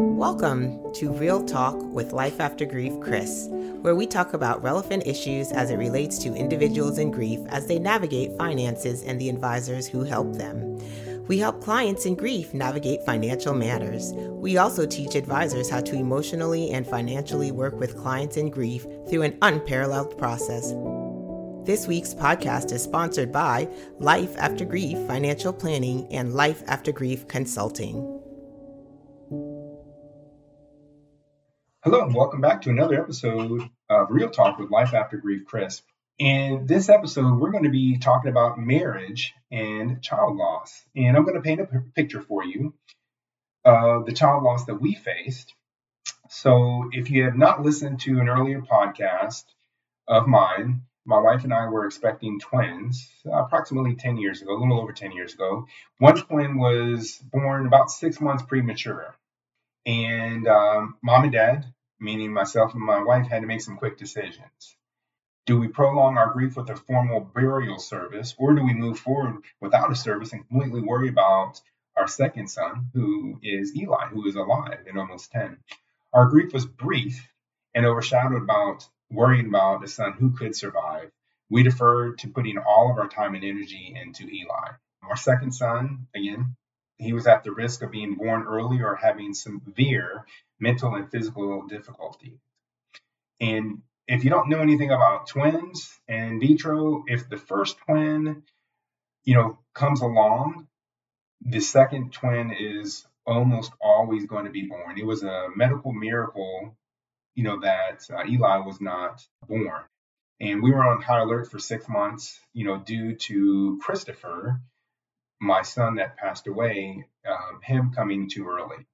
Welcome to Real Talk with Life After Grief Chris, where we talk about relevant issues as it relates to individuals in grief as they navigate finances and the advisors who help them. We help clients in grief navigate financial matters. We also teach advisors how to emotionally and financially work with clients in grief through an unparalleled process. This week's podcast is sponsored by Life After Grief Financial Planning and Life After Grief Consulting. Hello, and welcome back to another episode of Real Talk with Life After Grief Chris. In this episode, we're going to be talking about marriage and child loss. And I'm going to paint a p- picture for you of the child loss that we faced. So, if you have not listened to an earlier podcast of mine, my wife and I were expecting twins approximately 10 years ago, a little over 10 years ago. One twin was born about six months premature. And um, mom and dad, meaning myself and my wife, had to make some quick decisions. Do we prolong our grief with a formal burial service, or do we move forward without a service and completely worry about our second son, who is Eli, who is alive and almost 10? Our grief was brief and overshadowed about worrying about a son who could survive. We deferred to putting all of our time and energy into Eli. Our second son, again, he was at the risk of being born early or having severe mental and physical difficulty. And if you don't know anything about twins in vitro, if the first twin, you know, comes along, the second twin is almost always going to be born. It was a medical miracle, you know, that uh, Eli was not born. And we were on high alert for six months, you know, due to Christopher, my son that passed away, um, him coming too early.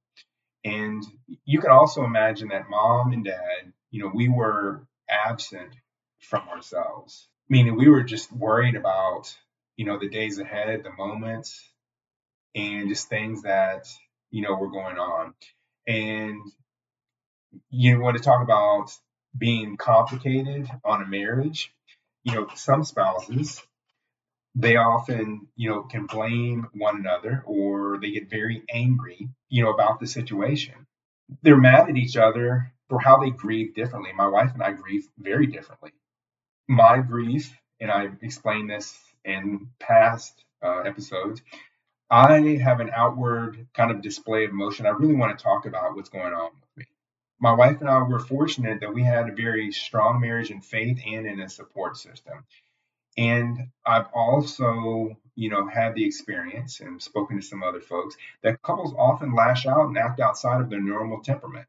And you can also imagine that mom and dad, you know, we were absent from ourselves, meaning we were just worried about, you know, the days ahead, the moments, and just things that, you know, were going on. And you want to talk about being complicated on a marriage, you know, some spouses they often, you know, can blame one another or they get very angry, you know, about the situation. They're mad at each other for how they grieve differently. My wife and I grieve very differently. My grief, and I've explained this in past uh, episodes, I have an outward kind of display of emotion. I really want to talk about what's going on with me. My wife and I were fortunate that we had a very strong marriage in faith and in a support system. And I've also, you know, had the experience and spoken to some other folks that couples often lash out and act outside of their normal temperament.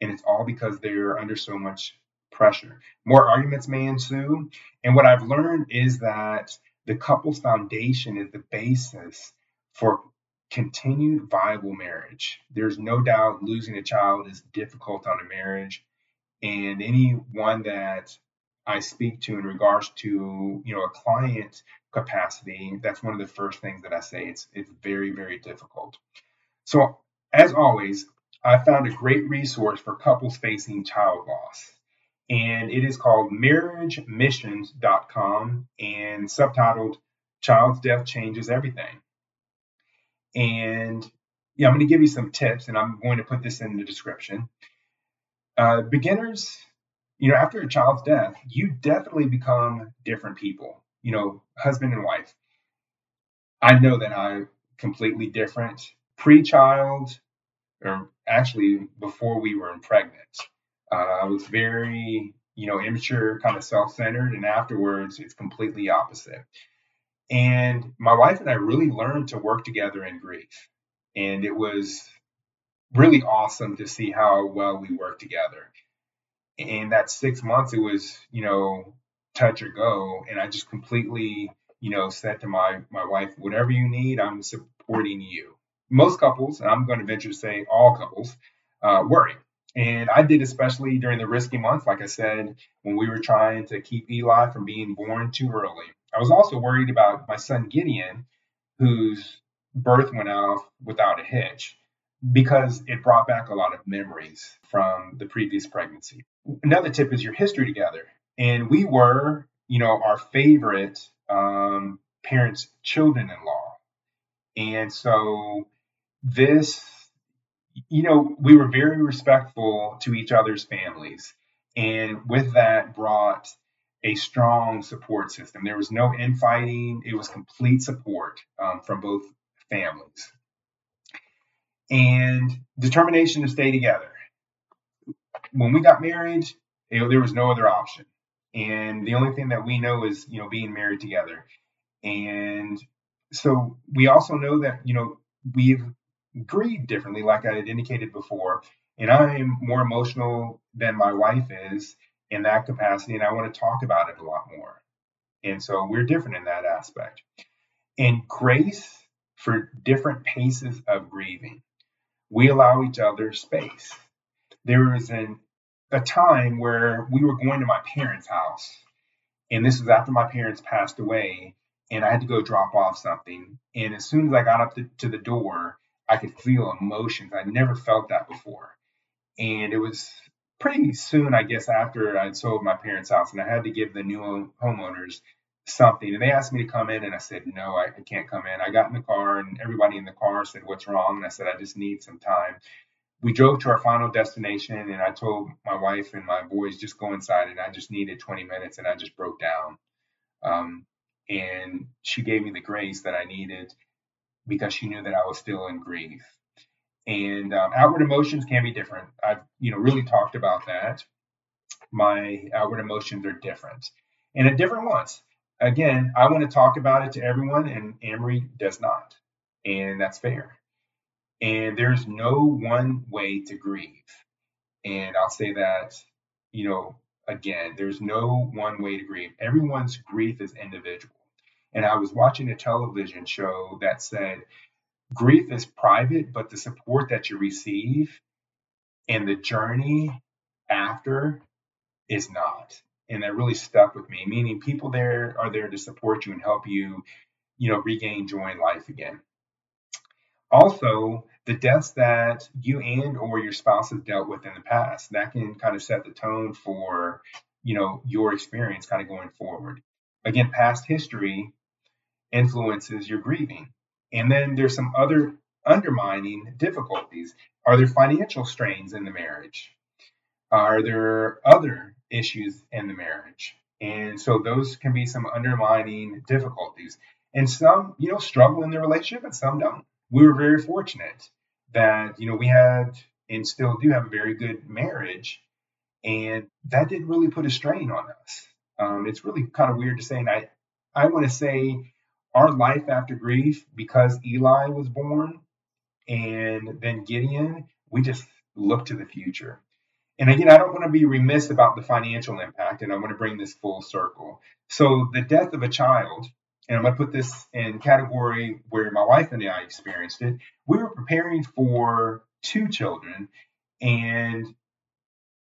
And it's all because they're under so much pressure. More arguments may ensue. And what I've learned is that the couple's foundation is the basis for continued viable marriage. There's no doubt losing a child is difficult on a marriage. And anyone that I speak to in regards to you know a client capacity, that's one of the first things that I say. It's it's very very difficult. So as always, I found a great resource for couples facing child loss, and it is called MarriageMissions.com and subtitled "Child's Death Changes Everything." And yeah, I'm going to give you some tips, and I'm going to put this in the description. Uh, beginners you know, after a child's death, you definitely become different people, you know, husband and wife. I know that I'm completely different pre child, or actually before we were pregnant. Uh, I was very, you know, immature, kind of self centered, and afterwards it's completely opposite. And my wife and I really learned to work together in grief. And it was really awesome to see how well we work together in that six months, it was, you know, touch or go. And I just completely, you know, said to my, my wife, whatever you need, I'm supporting you. Most couples, and I'm going to venture to say all couples, uh, worry. And I did, especially during the risky months, like I said, when we were trying to keep Eli from being born too early. I was also worried about my son Gideon, whose birth went off without a hitch because it brought back a lot of memories from the previous pregnancy. Another tip is your history together. And we were, you know, our favorite um, parents' children in law. And so this, you know, we were very respectful to each other's families. And with that brought a strong support system. There was no infighting, it was complete support um, from both families. And determination to stay together. When we got married, there was no other option. And the only thing that we know is, you know, being married together. And so we also know that, you know, we've grieved differently, like I had indicated before. And I'm more emotional than my wife is in that capacity, and I want to talk about it a lot more. And so we're different in that aspect. And grace for different paces of grieving. We allow each other space. There was an, a time where we were going to my parents' house, and this was after my parents passed away, and I had to go drop off something. And as soon as I got up to, to the door, I could feel emotions. I'd never felt that before. And it was pretty soon, I guess, after I'd sold my parents' house, and I had to give the new homeowners something. And they asked me to come in, and I said, No, I, I can't come in. I got in the car, and everybody in the car said, What's wrong? And I said, I just need some time. We drove to our final destination, and I told my wife and my boys, Just go inside. And I just needed 20 minutes, and I just broke down. Um, and she gave me the grace that I needed because she knew that I was still in grief and um, outward emotions can be different. I've you know really talked about that. My outward emotions are different, and at different ones. Again, I want to talk about it to everyone, and Amory does not, and that's fair. And there's no one way to grieve, and I'll say that you know again, there's no one way to grieve. Everyone's grief is individual. And I was watching a television show that said grief is private, but the support that you receive and the journey after is not. And that really stuck with me, meaning people there are there to support you and help you, you know, regain joy in life again. Also, the deaths that you and or your spouse have dealt with in the past, that can kind of set the tone for, you know, your experience kind of going forward. Again, past history influences your grieving. And then there's some other undermining difficulties. Are there financial strains in the marriage? Are there other issues in the marriage? And so those can be some undermining difficulties. And some, you know, struggle in the relationship and some don't. We were very fortunate that, you know, we had and still do have a very good marriage. And that didn't really put a strain on us. Um, it's really kind of weird to say. And I, I want to say our life after grief, because Eli was born and then Gideon, we just look to the future. And again, I don't want to be remiss about the financial impact, and I want to bring this full circle. So, the death of a child, and I'm going to put this in category where my wife and I experienced it. We were preparing for two children, and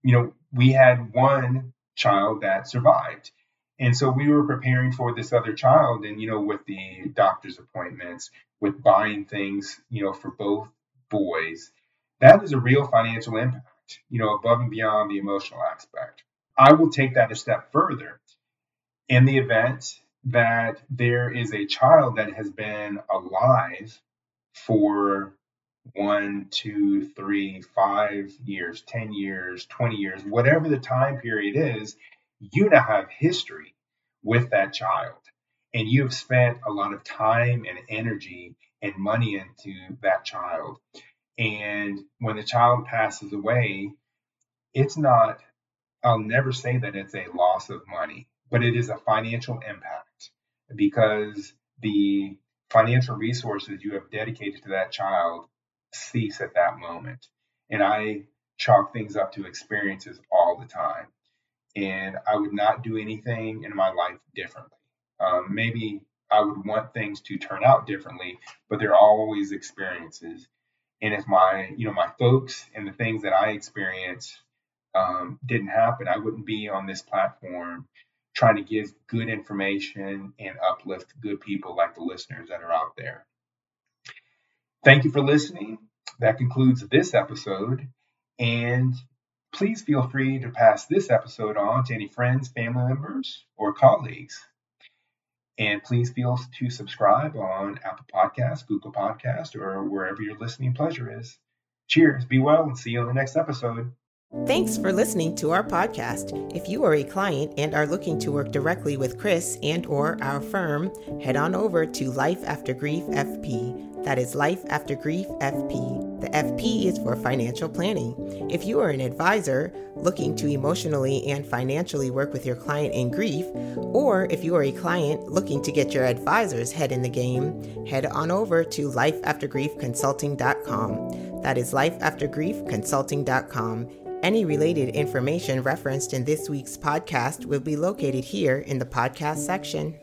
you know, we had one child that survived. And so we were preparing for this other child, and you know, with the doctor's appointments, with buying things, you know, for both boys, that is a real financial impact, you know, above and beyond the emotional aspect. I will take that a step further. In the event that there is a child that has been alive for one, two, three, five years, 10 years, 20 years, whatever the time period is, you now have history with that child. And you have spent a lot of time and energy and money into that child. And when the child passes away, it's not, I'll never say that it's a loss of money, but it is a financial impact because the financial resources you have dedicated to that child cease at that moment. And I chalk things up to experiences all the time and I would not do anything in my life differently. Um, maybe I would want things to turn out differently, but there are always experiences. And if my, you know, my folks and the things that I experienced um, didn't happen, I wouldn't be on this platform trying to give good information and uplift good people like the listeners that are out there. Thank you for listening. That concludes this episode. And Please feel free to pass this episode on to any friends, family members, or colleagues. And please feel to subscribe on Apple Podcasts, Google Podcasts, or wherever your listening pleasure is. Cheers, be well, and see you on the next episode. Thanks for listening to our podcast. If you are a client and are looking to work directly with Chris and or our firm, head on over to Life After Grief FP. That is Life After Grief FP. The FP is for financial planning. If you are an advisor looking to emotionally and financially work with your client in grief, or if you are a client looking to get your advisor's head in the game, head on over to lifeaftergriefconsulting.com. That is lifeaftergriefconsulting.com. Any related information referenced in this week's podcast will be located here in the podcast section.